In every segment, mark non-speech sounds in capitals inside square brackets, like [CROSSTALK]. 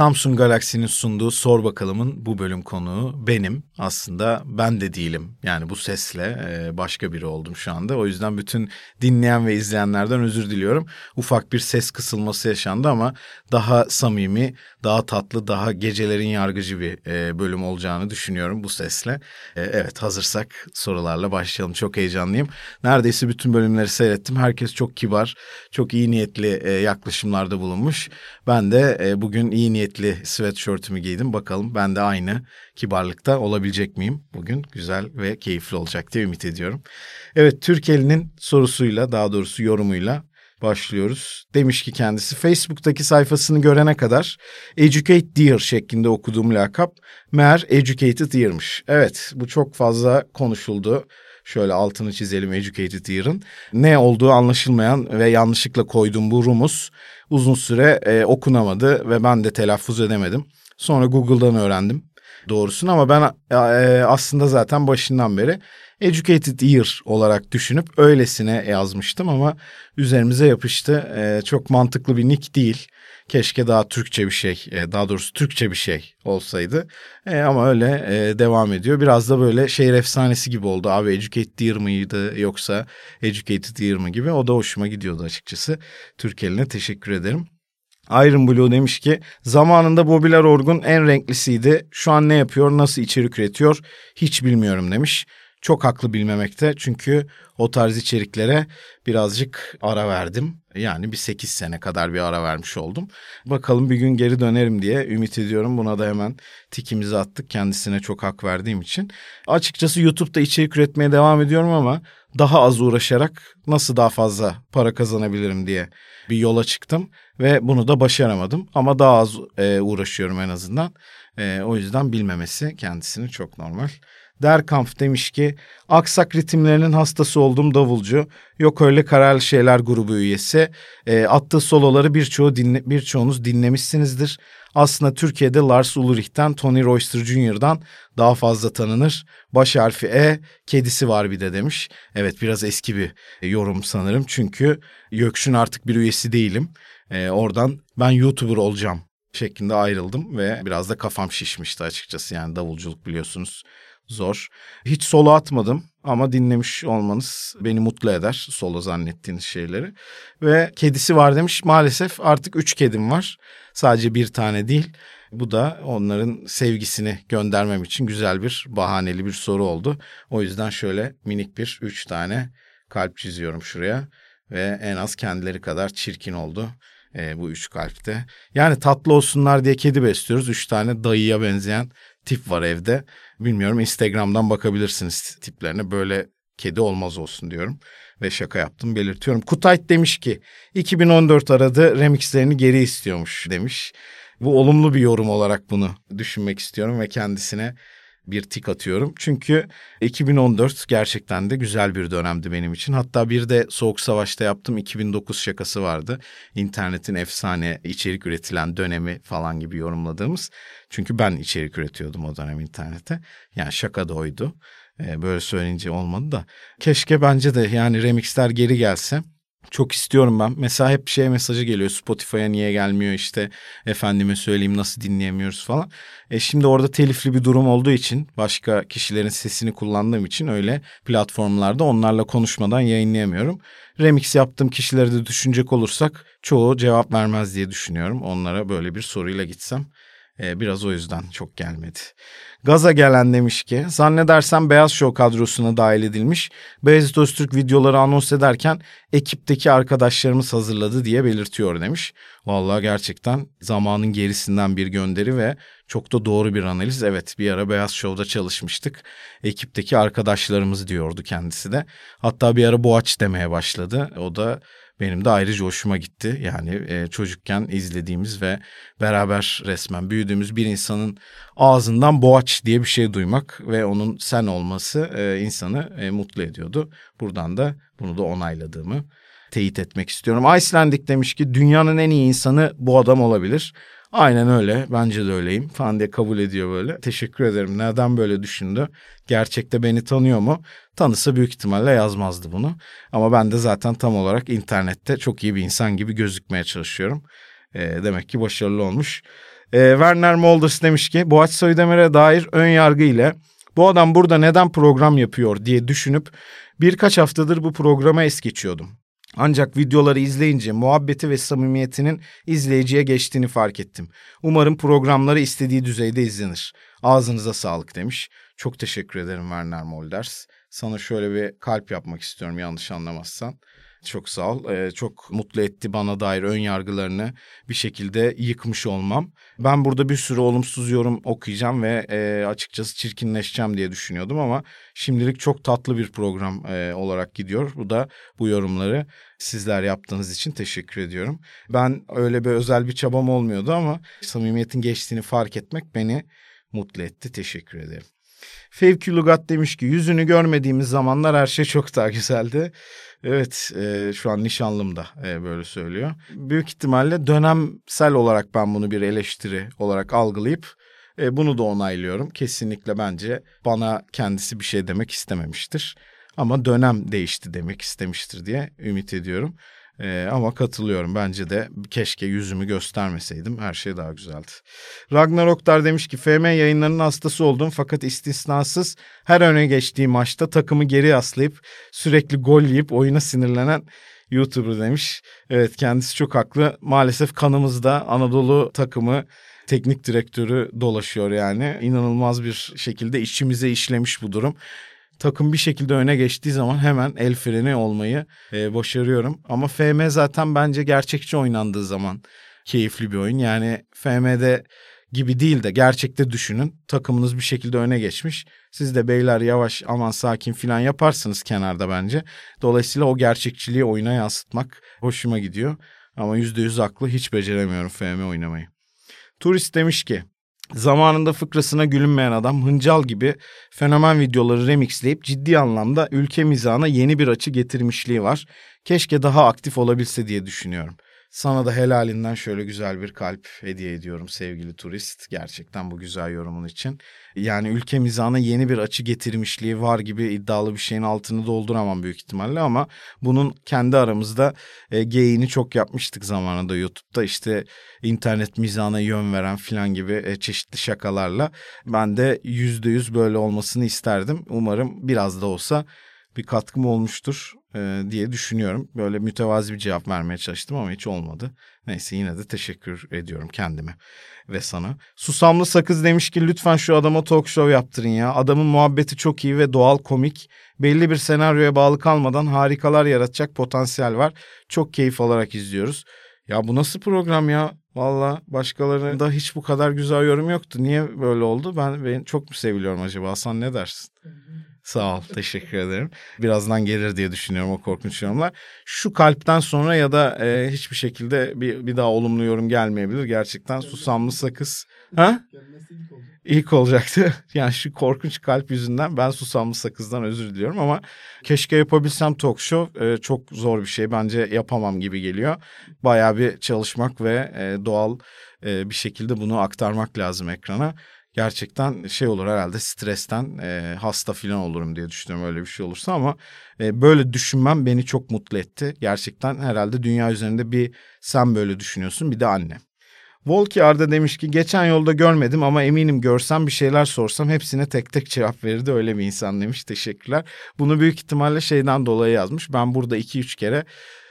Samsung Galaxy'nin sunduğu Sor Bakalım'ın bu bölüm konuğu benim. Aslında ben de değilim. Yani bu sesle e, başka biri oldum şu anda. O yüzden bütün dinleyen ve izleyenlerden özür diliyorum. Ufak bir ses kısılması yaşandı ama daha samimi, daha tatlı, daha gecelerin yargıcı bir e, bölüm olacağını düşünüyorum bu sesle. E, evet hazırsak sorularla başlayalım. Çok heyecanlıyım. Neredeyse bütün bölümleri seyrettim. Herkes çok kibar, çok iyi niyetli yaklaşımlarda bulunmuş. Ben de bugün iyi niyetli niyetli sweatshirt'ümü giydim. Bakalım ben de aynı kibarlıkta olabilecek miyim? Bugün güzel ve keyifli olacak diye ümit ediyorum. Evet Türkeli'nin sorusuyla daha doğrusu yorumuyla başlıyoruz. Demiş ki kendisi Facebook'taki sayfasını görene kadar Educate Dear şeklinde okuduğum lakap meğer Educated Dear'mış. Evet bu çok fazla konuşuldu. Şöyle altını çizelim Educated Dear'ın. Ne olduğu anlaşılmayan ve yanlışlıkla koyduğum bu rumus uzun süre e, okunamadı ve ben de telaffuz edemedim. Sonra Google'dan öğrendim doğrusunu ama ben e, aslında zaten başından beri Educated Ear olarak düşünüp öylesine yazmıştım ama üzerimize yapıştı. E, çok mantıklı bir nick değil. Keşke daha Türkçe bir şey, e, daha doğrusu Türkçe bir şey olsaydı. E, ama öyle e, devam ediyor. Biraz da böyle şehir efsanesi gibi oldu. Abi Educated Ear mıydı yoksa Educated Ear mı gibi. O da hoşuma gidiyordu açıkçası. Türk teşekkür ederim. Iron Blue demiş ki zamanında Bobiler Orgun en renklisiydi. Şu an ne yapıyor, nasıl içerik üretiyor hiç bilmiyorum demiş çok haklı bilmemekte. Çünkü o tarz içeriklere birazcık ara verdim. Yani bir sekiz sene kadar bir ara vermiş oldum. Bakalım bir gün geri dönerim diye ümit ediyorum. Buna da hemen tikimizi attık kendisine çok hak verdiğim için. Açıkçası YouTube'da içerik üretmeye devam ediyorum ama daha az uğraşarak nasıl daha fazla para kazanabilirim diye bir yola çıktım ve bunu da başaramadım ama daha az e, uğraşıyorum en azından. E, o yüzden bilmemesi kendisini çok normal. Derkamp demiş ki aksak ritimlerinin hastası olduğum davulcu. Yok öyle kararlı şeyler grubu üyesi. E, attığı soloları birçoğu dinle, birçoğunuz dinlemişsinizdir. Aslında Türkiye'de Lars Ulrich'ten Tony Royster Jr.'dan daha fazla tanınır. Baş harfi E, kedisi var bir de demiş. Evet biraz eski bir yorum sanırım. Çünkü Gökşün artık bir üyesi değilim. E, oradan ben YouTuber olacağım şeklinde ayrıldım ve biraz da kafam şişmişti açıkçası. Yani davulculuk biliyorsunuz zor. Hiç solo atmadım ama dinlemiş olmanız beni mutlu eder solo zannettiğiniz şeyleri. Ve kedisi var demiş maalesef artık üç kedim var sadece bir tane değil. Bu da onların sevgisini göndermem için güzel bir bahaneli bir soru oldu. O yüzden şöyle minik bir üç tane kalp çiziyorum şuraya ve en az kendileri kadar çirkin oldu e, bu üç kalpte. Yani tatlı olsunlar diye kedi besliyoruz. Üç tane dayıya benzeyen tip var evde. Bilmiyorum Instagram'dan bakabilirsiniz tiplerine. Böyle kedi olmaz olsun diyorum. Ve şaka yaptım belirtiyorum. Kutayt demiş ki 2014 aradı remixlerini geri istiyormuş demiş. Bu olumlu bir yorum olarak bunu düşünmek istiyorum ve kendisine bir tik atıyorum. Çünkü 2014 gerçekten de güzel bir dönemdi benim için. Hatta bir de Soğuk Savaş'ta yaptığım 2009 şakası vardı. İnternetin efsane içerik üretilen dönemi falan gibi yorumladığımız. Çünkü ben içerik üretiyordum o dönem internete. Yani şaka da oydu. Ee, böyle söyleyince olmadı da. Keşke bence de yani remixler geri gelse çok istiyorum ben. Mesela hep şey mesajı geliyor Spotify'a niye gelmiyor işte efendime söyleyeyim nasıl dinleyemiyoruz falan. E şimdi orada telifli bir durum olduğu için başka kişilerin sesini kullandığım için öyle platformlarda onlarla konuşmadan yayınlayamıyorum. Remix yaptığım kişilere de düşünecek olursak çoğu cevap vermez diye düşünüyorum. Onlara böyle bir soruyla gitsem ee, biraz o yüzden çok gelmedi. Gaza gelen demiş ki zannedersem Beyaz Show kadrosuna dahil edilmiş. Beyazıt Öztürk videoları anons ederken ekipteki arkadaşlarımız hazırladı diye belirtiyor demiş. Vallahi gerçekten zamanın gerisinden bir gönderi ve çok da doğru bir analiz. Evet bir ara Beyaz Show'da çalışmıştık. Ekipteki arkadaşlarımız diyordu kendisi de. Hatta bir ara Boğaç demeye başladı. O da benim de ayrıca hoşuma gitti. Yani e, çocukken izlediğimiz ve beraber resmen büyüdüğümüz bir insanın ağzından boğaç diye bir şey duymak ve onun sen olması e, insanı e, mutlu ediyordu. Buradan da bunu da onayladığımı teyit etmek istiyorum. Icelandic demiş ki dünyanın en iyi insanı bu adam olabilir. Aynen öyle. Bence de öyleyim falan diye kabul ediyor böyle. Teşekkür ederim. Neden böyle düşündü? Gerçekte beni tanıyor mu? Tanısa büyük ihtimalle yazmazdı bunu. Ama ben de zaten tam olarak internette çok iyi bir insan gibi gözükmeye çalışıyorum. E, demek ki başarılı olmuş. Ee, Werner Molders demiş ki Boğaç Soydemir'e dair ön yargı ile bu adam burada neden program yapıyor diye düşünüp birkaç haftadır bu programa es geçiyordum. Ancak videoları izleyince muhabbeti ve samimiyetinin izleyiciye geçtiğini fark ettim. Umarım programları istediği düzeyde izlenir. Ağzınıza sağlık demiş. Çok teşekkür ederim Werner Molders. Sana şöyle bir kalp yapmak istiyorum yanlış anlamazsan. Çok sağ ol. Ee, çok mutlu etti bana dair ön yargılarını bir şekilde yıkmış olmam. Ben burada bir sürü olumsuz yorum okuyacağım ve e, açıkçası çirkinleşeceğim diye düşünüyordum ama şimdilik çok tatlı bir program e, olarak gidiyor. Bu da bu yorumları sizler yaptığınız için teşekkür ediyorum. Ben öyle bir özel bir çabam olmuyordu ama samimiyetin geçtiğini fark etmek beni mutlu etti. Teşekkür ederim. Fevki Lugat demiş ki yüzünü görmediğimiz zamanlar her şey çok daha güzeldi. Evet e, şu an nişanlım da e, böyle söylüyor. Büyük ihtimalle dönemsel olarak ben bunu bir eleştiri olarak algılayıp e, bunu da onaylıyorum. Kesinlikle bence bana kendisi bir şey demek istememiştir. Ama dönem değişti demek istemiştir diye ümit ediyorum. Ee, ama katılıyorum. Bence de keşke yüzümü göstermeseydim. Her şey daha güzeldi. Ragnar Oktar demiş ki FM yayınlarının hastası oldum fakat istisnasız her öne geçtiği maçta takımı geri yaslayıp sürekli gol yiyip oyuna sinirlenen YouTuber demiş. Evet kendisi çok haklı. Maalesef kanımızda Anadolu takımı teknik direktörü dolaşıyor yani. İnanılmaz bir şekilde içimize işlemiş bu durum takım bir şekilde öne geçtiği zaman hemen el freni olmayı e, başarıyorum. Ama FM zaten bence gerçekçi oynandığı zaman keyifli bir oyun. Yani FM'de gibi değil de gerçekte düşünün. Takımınız bir şekilde öne geçmiş. Siz de beyler yavaş aman sakin filan yaparsınız kenarda bence. Dolayısıyla o gerçekçiliği oyuna yansıtmak hoşuma gidiyor. Ama yüzde yüz haklı hiç beceremiyorum FM oynamayı. Turist demiş ki Zamanında fıkrasına gülünmeyen adam hıncal gibi fenomen videoları remixleyip ciddi anlamda ülke mizahına yeni bir açı getirmişliği var. Keşke daha aktif olabilse diye düşünüyorum. Sana da helalinden şöyle güzel bir kalp hediye ediyorum sevgili turist. Gerçekten bu güzel yorumun için. Yani ülke mizahına yeni bir açı getirmişliği var gibi iddialı bir şeyin altını dolduramam büyük ihtimalle ama bunun kendi aramızda e, geyiğini çok yapmıştık zamanında YouTube'da. işte internet mizahına yön veren filan gibi e, çeşitli şakalarla. Ben de yüzde yüz böyle olmasını isterdim. Umarım biraz da olsa bir katkım olmuştur e, diye düşünüyorum. Böyle mütevazi bir cevap vermeye çalıştım ama hiç olmadı. Neyse yine de teşekkür ediyorum kendime ve sana. Susamlı Sakız demiş ki lütfen şu adama talk show yaptırın ya. Adamın muhabbeti çok iyi ve doğal komik. Belli bir senaryoya bağlı kalmadan harikalar yaratacak potansiyel var. Çok keyif alarak izliyoruz. Ya bu nasıl program ya? Valla başkalarında hiç bu kadar güzel yorum yoktu. Niye böyle oldu? Ben, ben çok mu seviliyorum acaba? Hasan ne dersin? Sağ ol, teşekkür ederim. Birazdan gelir diye düşünüyorum o korkunç yorumlar. Şu kalpten sonra ya da e, hiçbir şekilde bir, bir daha olumlu yorum gelmeyebilir. Gerçekten susamlı sakız. Ha? İlk olacaktı. [LAUGHS] Yani şu korkunç kalp yüzünden ben susamlı sakızdan özür diliyorum ama keşke yapabilsem talk show. E, çok zor bir şey. Bence yapamam gibi geliyor. Bayağı bir çalışmak ve e, doğal e, bir şekilde bunu aktarmak lazım ekrana gerçekten şey olur herhalde stresten e, hasta falan olurum diye düşünüyorum öyle bir şey olursa ama e, böyle düşünmem beni çok mutlu etti. Gerçekten herhalde dünya üzerinde bir sen böyle düşünüyorsun bir de anne. Volki Arda demiş ki geçen yolda görmedim ama eminim görsem bir şeyler sorsam hepsine tek tek cevap verirdi öyle bir insan demiş teşekkürler. Bunu büyük ihtimalle şeyden dolayı yazmış ben burada iki üç kere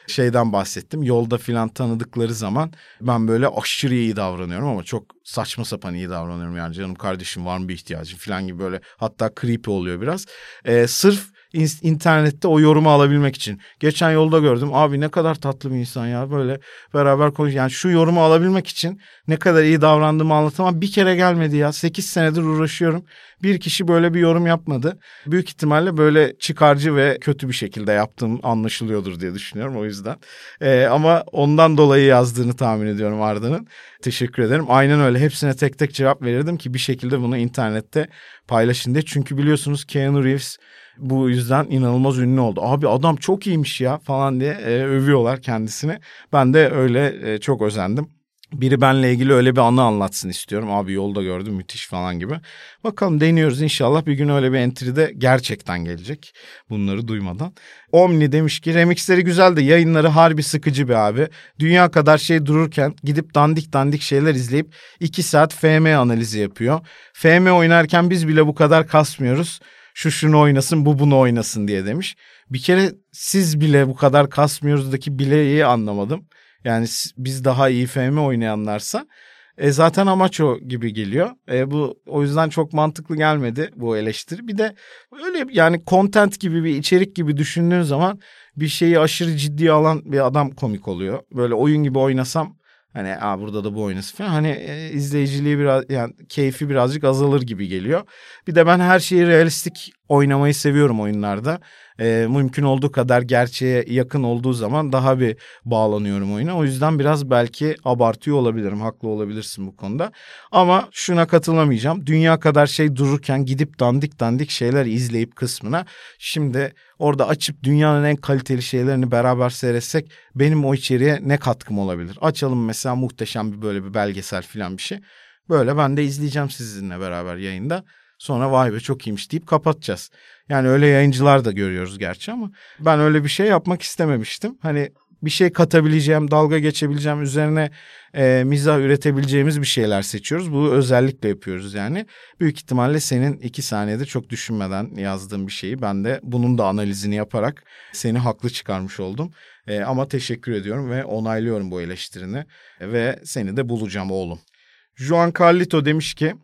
şeyden bahsettim. Yolda filan tanıdıkları zaman ben böyle aşırı iyi davranıyorum ama çok saçma sapan iyi davranıyorum yani canım kardeşim var mı bir ihtiyacın filan gibi böyle hatta creepy oluyor biraz. Ee, sırf internette o yorumu alabilmek için. Geçen yolda gördüm abi ne kadar tatlı bir insan ya böyle beraber konuş. Yani şu yorumu alabilmek için ne kadar iyi davrandığımı anlatamam. Bir kere gelmedi ya. Sekiz senedir uğraşıyorum. Bir kişi böyle bir yorum yapmadı. Büyük ihtimalle böyle çıkarcı ve kötü bir şekilde yaptığım anlaşılıyordur diye düşünüyorum o yüzden. Ee, ama ondan dolayı yazdığını tahmin ediyorum Arda'nın. Teşekkür ederim. Aynen öyle. Hepsine tek tek cevap verirdim ki bir şekilde bunu internette paylaşın diye. Çünkü biliyorsunuz Keanu Reeves bu yüzden inanılmaz ünlü oldu. Abi adam çok iyiymiş ya falan diye e, övüyorlar kendisini. Ben de öyle e, çok özendim. biri benle ilgili öyle bir anı anlatsın istiyorum. Abi yolda gördüm müthiş falan gibi. Bakalım deniyoruz inşallah bir gün öyle bir entry de gerçekten gelecek. Bunları duymadan. Omni demiş ki remixleri güzel de yayınları harbi sıkıcı bir abi. Dünya kadar şey dururken gidip dandik dandik şeyler izleyip iki saat FM analizi yapıyor. FM oynarken biz bile bu kadar kasmıyoruz. Şu şunu oynasın bu bunu oynasın diye demiş. Bir kere siz bile bu kadar kasmıyoruzdaki bileyi anlamadım. Yani biz daha iyi FM oynayanlarsa e, zaten amaç o gibi geliyor. E, bu o yüzden çok mantıklı gelmedi bu eleştiri. Bir de öyle yani content gibi bir içerik gibi düşündüğün zaman bir şeyi aşırı ciddiye alan bir adam komik oluyor. Böyle oyun gibi oynasam hani Aa, burada da bu oynasın. falan. Hani e, izleyiciliği biraz yani keyfi birazcık azalır gibi geliyor. Bir de ben her şeyi realistik oynamayı seviyorum oyunlarda e, mümkün olduğu kadar gerçeğe yakın olduğu zaman daha bir bağlanıyorum oyuna. O yüzden biraz belki abartıyor olabilirim. Haklı olabilirsin bu konuda. Ama şuna katılamayacağım. Dünya kadar şey dururken gidip dandik dandik şeyler izleyip kısmına şimdi orada açıp dünyanın en kaliteli şeylerini beraber seyretsek benim o içeriğe ne katkım olabilir? Açalım mesela muhteşem bir böyle bir belgesel falan bir şey. Böyle ben de izleyeceğim sizinle beraber yayında. Sonra vay be çok iyiymiş deyip kapatacağız. Yani öyle yayıncılar da görüyoruz gerçi ama ben öyle bir şey yapmak istememiştim. Hani bir şey katabileceğim, dalga geçebileceğim, üzerine e, mizah üretebileceğimiz bir şeyler seçiyoruz. Bu özellikle yapıyoruz yani. Büyük ihtimalle senin iki saniyede çok düşünmeden yazdığın bir şeyi ben de bunun da analizini yaparak seni haklı çıkarmış oldum. E, ama teşekkür ediyorum ve onaylıyorum bu eleştirini ve seni de bulacağım oğlum. Juan Carlito demiş ki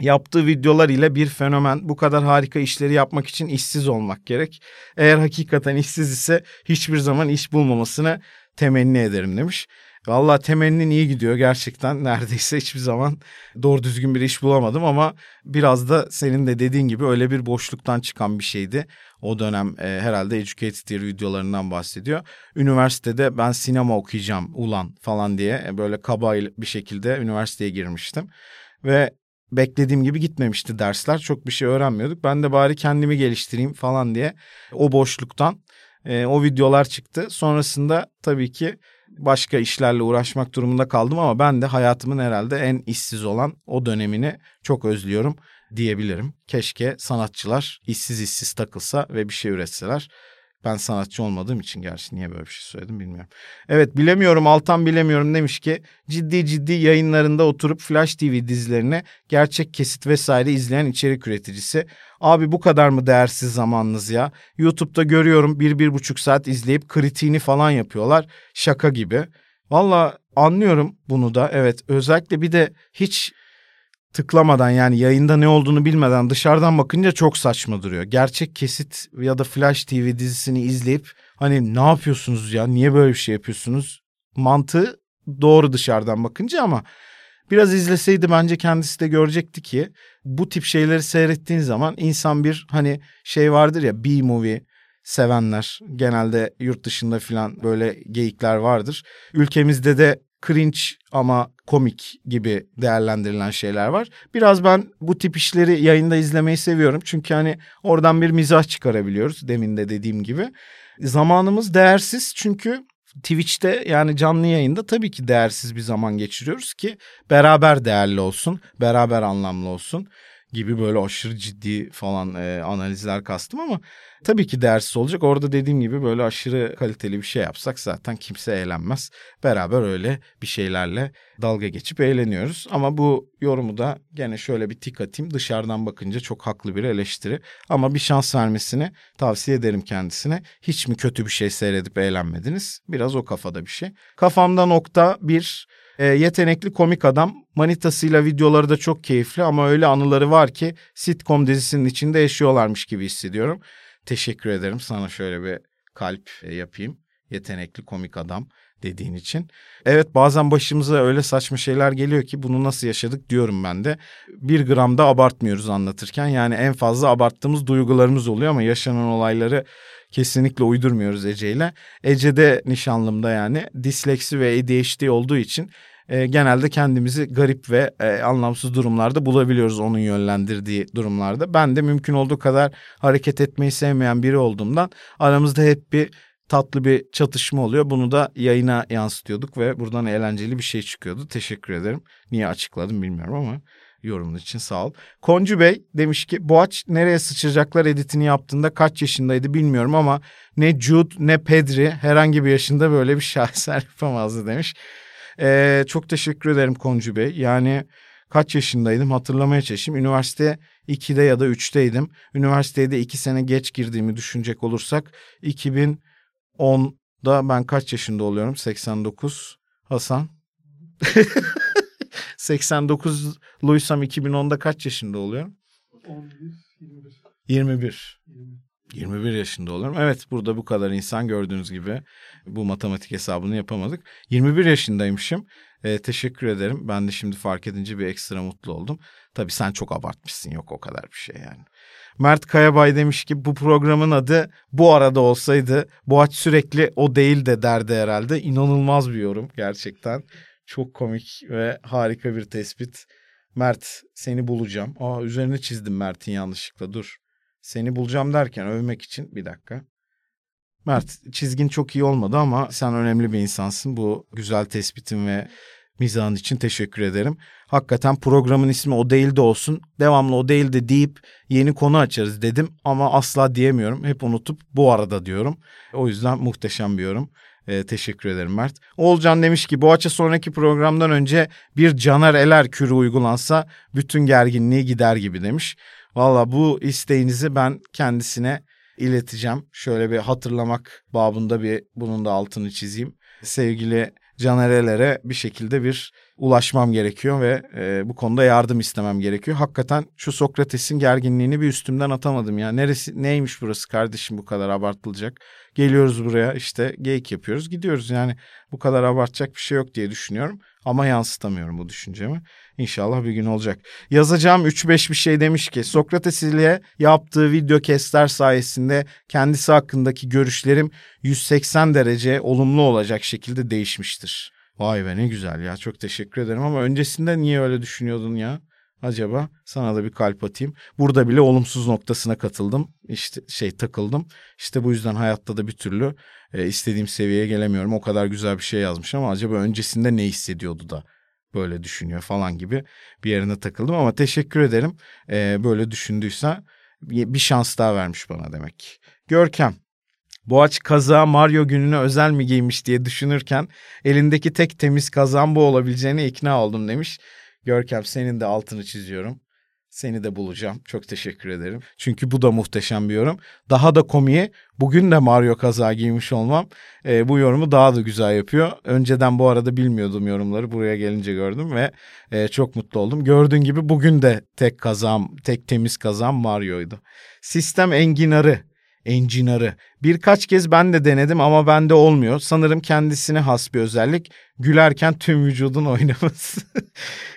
Yaptığı videolar ile bir fenomen bu kadar harika işleri yapmak için işsiz olmak gerek. Eğer hakikaten işsiz ise hiçbir zaman iş bulmamasını temenni ederim demiş. Valla temennin iyi gidiyor gerçekten. [LAUGHS] Neredeyse hiçbir zaman doğru düzgün bir iş bulamadım ama biraz da senin de dediğin gibi öyle bir boşluktan çıkan bir şeydi. O dönem e, herhalde Educated Year videolarından bahsediyor. Üniversitede ben sinema okuyacağım ulan falan diye e, böyle kaba bir şekilde üniversiteye girmiştim. Ve beklediğim gibi gitmemişti dersler. Çok bir şey öğrenmiyorduk. Ben de bari kendimi geliştireyim falan diye o boşluktan e, o videolar çıktı. Sonrasında tabii ki başka işlerle uğraşmak durumunda kaldım ama ben de hayatımın herhalde en işsiz olan o dönemini çok özlüyorum diyebilirim. Keşke sanatçılar işsiz işsiz takılsa ve bir şey üretseler. Ben sanatçı olmadığım için gerçi niye böyle bir şey söyledim bilmiyorum. Evet bilemiyorum Altan bilemiyorum demiş ki ciddi ciddi yayınlarında oturup Flash TV dizilerine gerçek kesit vesaire izleyen içerik üreticisi. Abi bu kadar mı değersiz zamanınız ya? YouTube'da görüyorum bir bir buçuk saat izleyip kritiğini falan yapıyorlar şaka gibi. Valla anlıyorum bunu da evet özellikle bir de hiç tıklamadan yani yayında ne olduğunu bilmeden dışarıdan bakınca çok saçma duruyor. Gerçek kesit ya da Flash TV dizisini izleyip hani ne yapıyorsunuz ya niye böyle bir şey yapıyorsunuz mantığı doğru dışarıdan bakınca ama biraz izleseydi bence kendisi de görecekti ki bu tip şeyleri seyrettiğin zaman insan bir hani şey vardır ya B-movie sevenler genelde yurt dışında falan böyle geyikler vardır. Ülkemizde de cringe ama komik gibi değerlendirilen şeyler var. Biraz ben bu tip işleri yayında izlemeyi seviyorum. Çünkü hani oradan bir mizah çıkarabiliyoruz demin de dediğim gibi. Zamanımız değersiz çünkü Twitch'te yani canlı yayında tabii ki değersiz bir zaman geçiriyoruz ki beraber değerli olsun, beraber anlamlı olsun gibi böyle aşırı ciddi falan e, analizler kastım ama tabii ki değersiz olacak. Orada dediğim gibi böyle aşırı kaliteli bir şey yapsak zaten kimse eğlenmez. Beraber öyle bir şeylerle dalga geçip eğleniyoruz. Ama bu yorumu da gene şöyle bir tik atayım. Dışarıdan bakınca çok haklı bir eleştiri. Ama bir şans vermesini tavsiye ederim kendisine. Hiç mi kötü bir şey seyredip eğlenmediniz? Biraz o kafada bir şey. Kafamda nokta bir e, yetenekli komik adam. Manitasıyla videoları da çok keyifli ama öyle anıları var ki sitcom dizisinin içinde yaşıyorlarmış gibi hissediyorum. Teşekkür ederim sana şöyle bir kalp e, yapayım. Yetenekli komik adam dediğin için. Evet bazen başımıza öyle saçma şeyler geliyor ki bunu nasıl yaşadık diyorum ben de. Bir gram da abartmıyoruz anlatırken. Yani en fazla abarttığımız duygularımız oluyor ama yaşanan olayları kesinlikle uydurmuyoruz Ece ile. Ece de nişanlımda yani disleksi ve ADHD olduğu için e, genelde kendimizi garip ve e, anlamsız durumlarda bulabiliyoruz onun yönlendirdiği durumlarda. Ben de mümkün olduğu kadar hareket etmeyi sevmeyen biri olduğumdan aramızda hep bir tatlı bir çatışma oluyor. Bunu da yayına yansıtıyorduk ve buradan eğlenceli bir şey çıkıyordu. Teşekkür ederim. Niye açıkladım bilmiyorum ama yorumun için sağ ol. Koncu Bey demiş ki Boğaç nereye sıçrayacaklar editini yaptığında kaç yaşındaydı bilmiyorum ama ne Jude ne Pedri herhangi bir yaşında böyle bir şaheser [LAUGHS] yapamazdı demiş. Ee, çok teşekkür ederim Koncu Bey. Yani kaç yaşındaydım hatırlamaya çalışayım. Üniversite 2'de ya da 3'teydim. Üniversiteye de 2 sene geç girdiğimi düşünecek olursak 2010'da ben kaç yaşında oluyorum? 89. Hasan? 89 Luysam 2010'da kaç yaşında oluyorum? 11, 21. 21. 21 yaşında oluyorum. Evet burada bu kadar insan gördüğünüz gibi bu matematik hesabını yapamadık. 21 yaşındaymışım. Ee, teşekkür ederim. Ben de şimdi fark edince bir ekstra mutlu oldum. Tabii sen çok abartmışsın yok o kadar bir şey yani. Mert Kayabay demiş ki bu programın adı bu arada olsaydı Boğaç sürekli o değil de derdi herhalde. İnanılmaz bir yorum gerçekten. Çok komik ve harika bir tespit. Mert seni bulacağım. Aa üzerine çizdim Mert'in yanlışlıkla dur. Seni bulacağım derken övmek için bir dakika. Mert çizgin çok iyi olmadı ama sen önemli bir insansın. Bu güzel tespitin ve mizahın için teşekkür ederim. Hakikaten programın ismi o değil de olsun. Devamlı o değil de deyip yeni konu açarız dedim ama asla diyemiyorum. Hep unutup bu arada diyorum. O yüzden muhteşem bir yorum. Ee, teşekkür ederim Mert. Oğulcan demiş ki bu açı sonraki programdan önce bir Caner Eler kürü uygulansa bütün gerginliği gider gibi demiş. Valla bu isteğinizi ben kendisine ileteceğim. Şöyle bir hatırlamak babında bir bunun da altını çizeyim. Sevgili Canerelere bir şekilde bir ulaşmam gerekiyor ve e, bu konuda yardım istemem gerekiyor. Hakikaten şu Sokrates'in gerginliğini bir üstümden atamadım ya. Neresi neymiş burası kardeşim bu kadar abartılacak. Geliyoruz buraya işte geyik yapıyoruz gidiyoruz yani bu kadar abartacak bir şey yok diye düşünüyorum. Ama yansıtamıyorum bu düşüncemi. İnşallah bir gün olacak. Yazacağım 3-5 bir şey demiş ki Sokrates ile yaptığı video kestler sayesinde kendisi hakkındaki görüşlerim 180 derece olumlu olacak şekilde değişmiştir. Vay be ne güzel ya çok teşekkür ederim ama öncesinde niye öyle düşünüyordun ya? Acaba sana da bir kalp atayım. Burada bile olumsuz noktasına katıldım. İşte şey takıldım. İşte bu yüzden hayatta da bir türlü e, istediğim seviyeye gelemiyorum. O kadar güzel bir şey yazmış ama acaba öncesinde ne hissediyordu da böyle düşünüyor falan gibi bir yerine takıldım ama teşekkür ederim. E, böyle düşündüyse bir şans daha vermiş bana demek. Görkem Boğaç kazağı Mario gününe özel mi giymiş diye düşünürken elindeki tek temiz kazan bu olabileceğine ikna oldum demiş. Görkem senin de altını çiziyorum. Seni de bulacağım. Çok teşekkür ederim. Çünkü bu da muhteşem bir yorum. Daha da komiği bugün de Mario kaza giymiş olmam e, bu yorumu daha da güzel yapıyor. Önceden bu arada bilmiyordum yorumları. Buraya gelince gördüm ve e, çok mutlu oldum. Gördüğün gibi bugün de tek kazam, tek temiz kazam Mario'ydu. Sistem enginarı enginarı. Birkaç kez ben de denedim ama bende olmuyor. Sanırım kendisine has bir özellik. Gülerken tüm vücudun [LAUGHS] oynaması.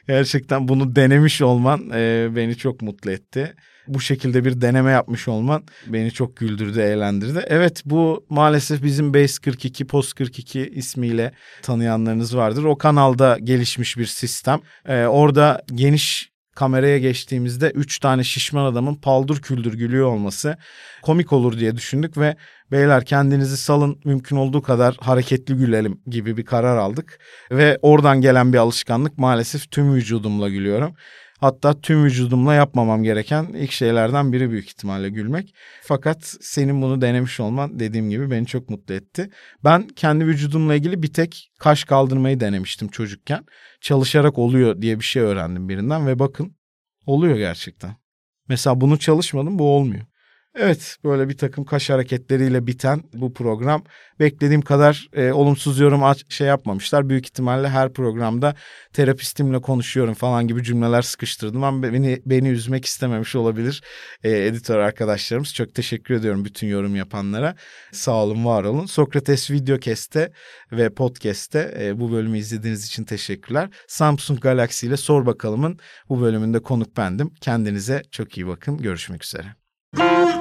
Gerçekten bunu denemiş olman e, beni çok mutlu etti. Bu şekilde bir deneme yapmış olman beni çok güldürdü, eğlendirdi. Evet bu maalesef bizim Base 42, Post 42 ismiyle tanıyanlarınız vardır. O kanalda gelişmiş bir sistem. Ee, orada geniş kameraya geçtiğimizde üç tane şişman adamın paldur küldür gülüyor olması komik olur diye düşündük ve beyler kendinizi salın mümkün olduğu kadar hareketli gülelim gibi bir karar aldık. Ve oradan gelen bir alışkanlık maalesef tüm vücudumla gülüyorum. Hatta tüm vücudumla yapmamam gereken ilk şeylerden biri büyük ihtimalle gülmek. Fakat senin bunu denemiş olman dediğim gibi beni çok mutlu etti. Ben kendi vücudumla ilgili bir tek kaş kaldırmayı denemiştim çocukken. Çalışarak oluyor diye bir şey öğrendim birinden ve bakın oluyor gerçekten. Mesela bunu çalışmadım bu olmuyor. Evet böyle bir takım kaş hareketleriyle biten bu program beklediğim kadar e, olumsuz yorum şey yapmamışlar. Büyük ihtimalle her programda terapistimle konuşuyorum falan gibi cümleler sıkıştırdım ama beni beni üzmek istememiş olabilir e, editör arkadaşlarımız. Çok teşekkür ediyorum bütün yorum yapanlara. Sağ olun, var olun. Sokrates Videocast'te ve Podcast'te e, bu bölümü izlediğiniz için teşekkürler. Samsung Galaxy ile Sor Bakalım'ın bu bölümünde konuk bendim. Kendinize çok iyi bakın. Görüşmek üzere. Mm-hmm.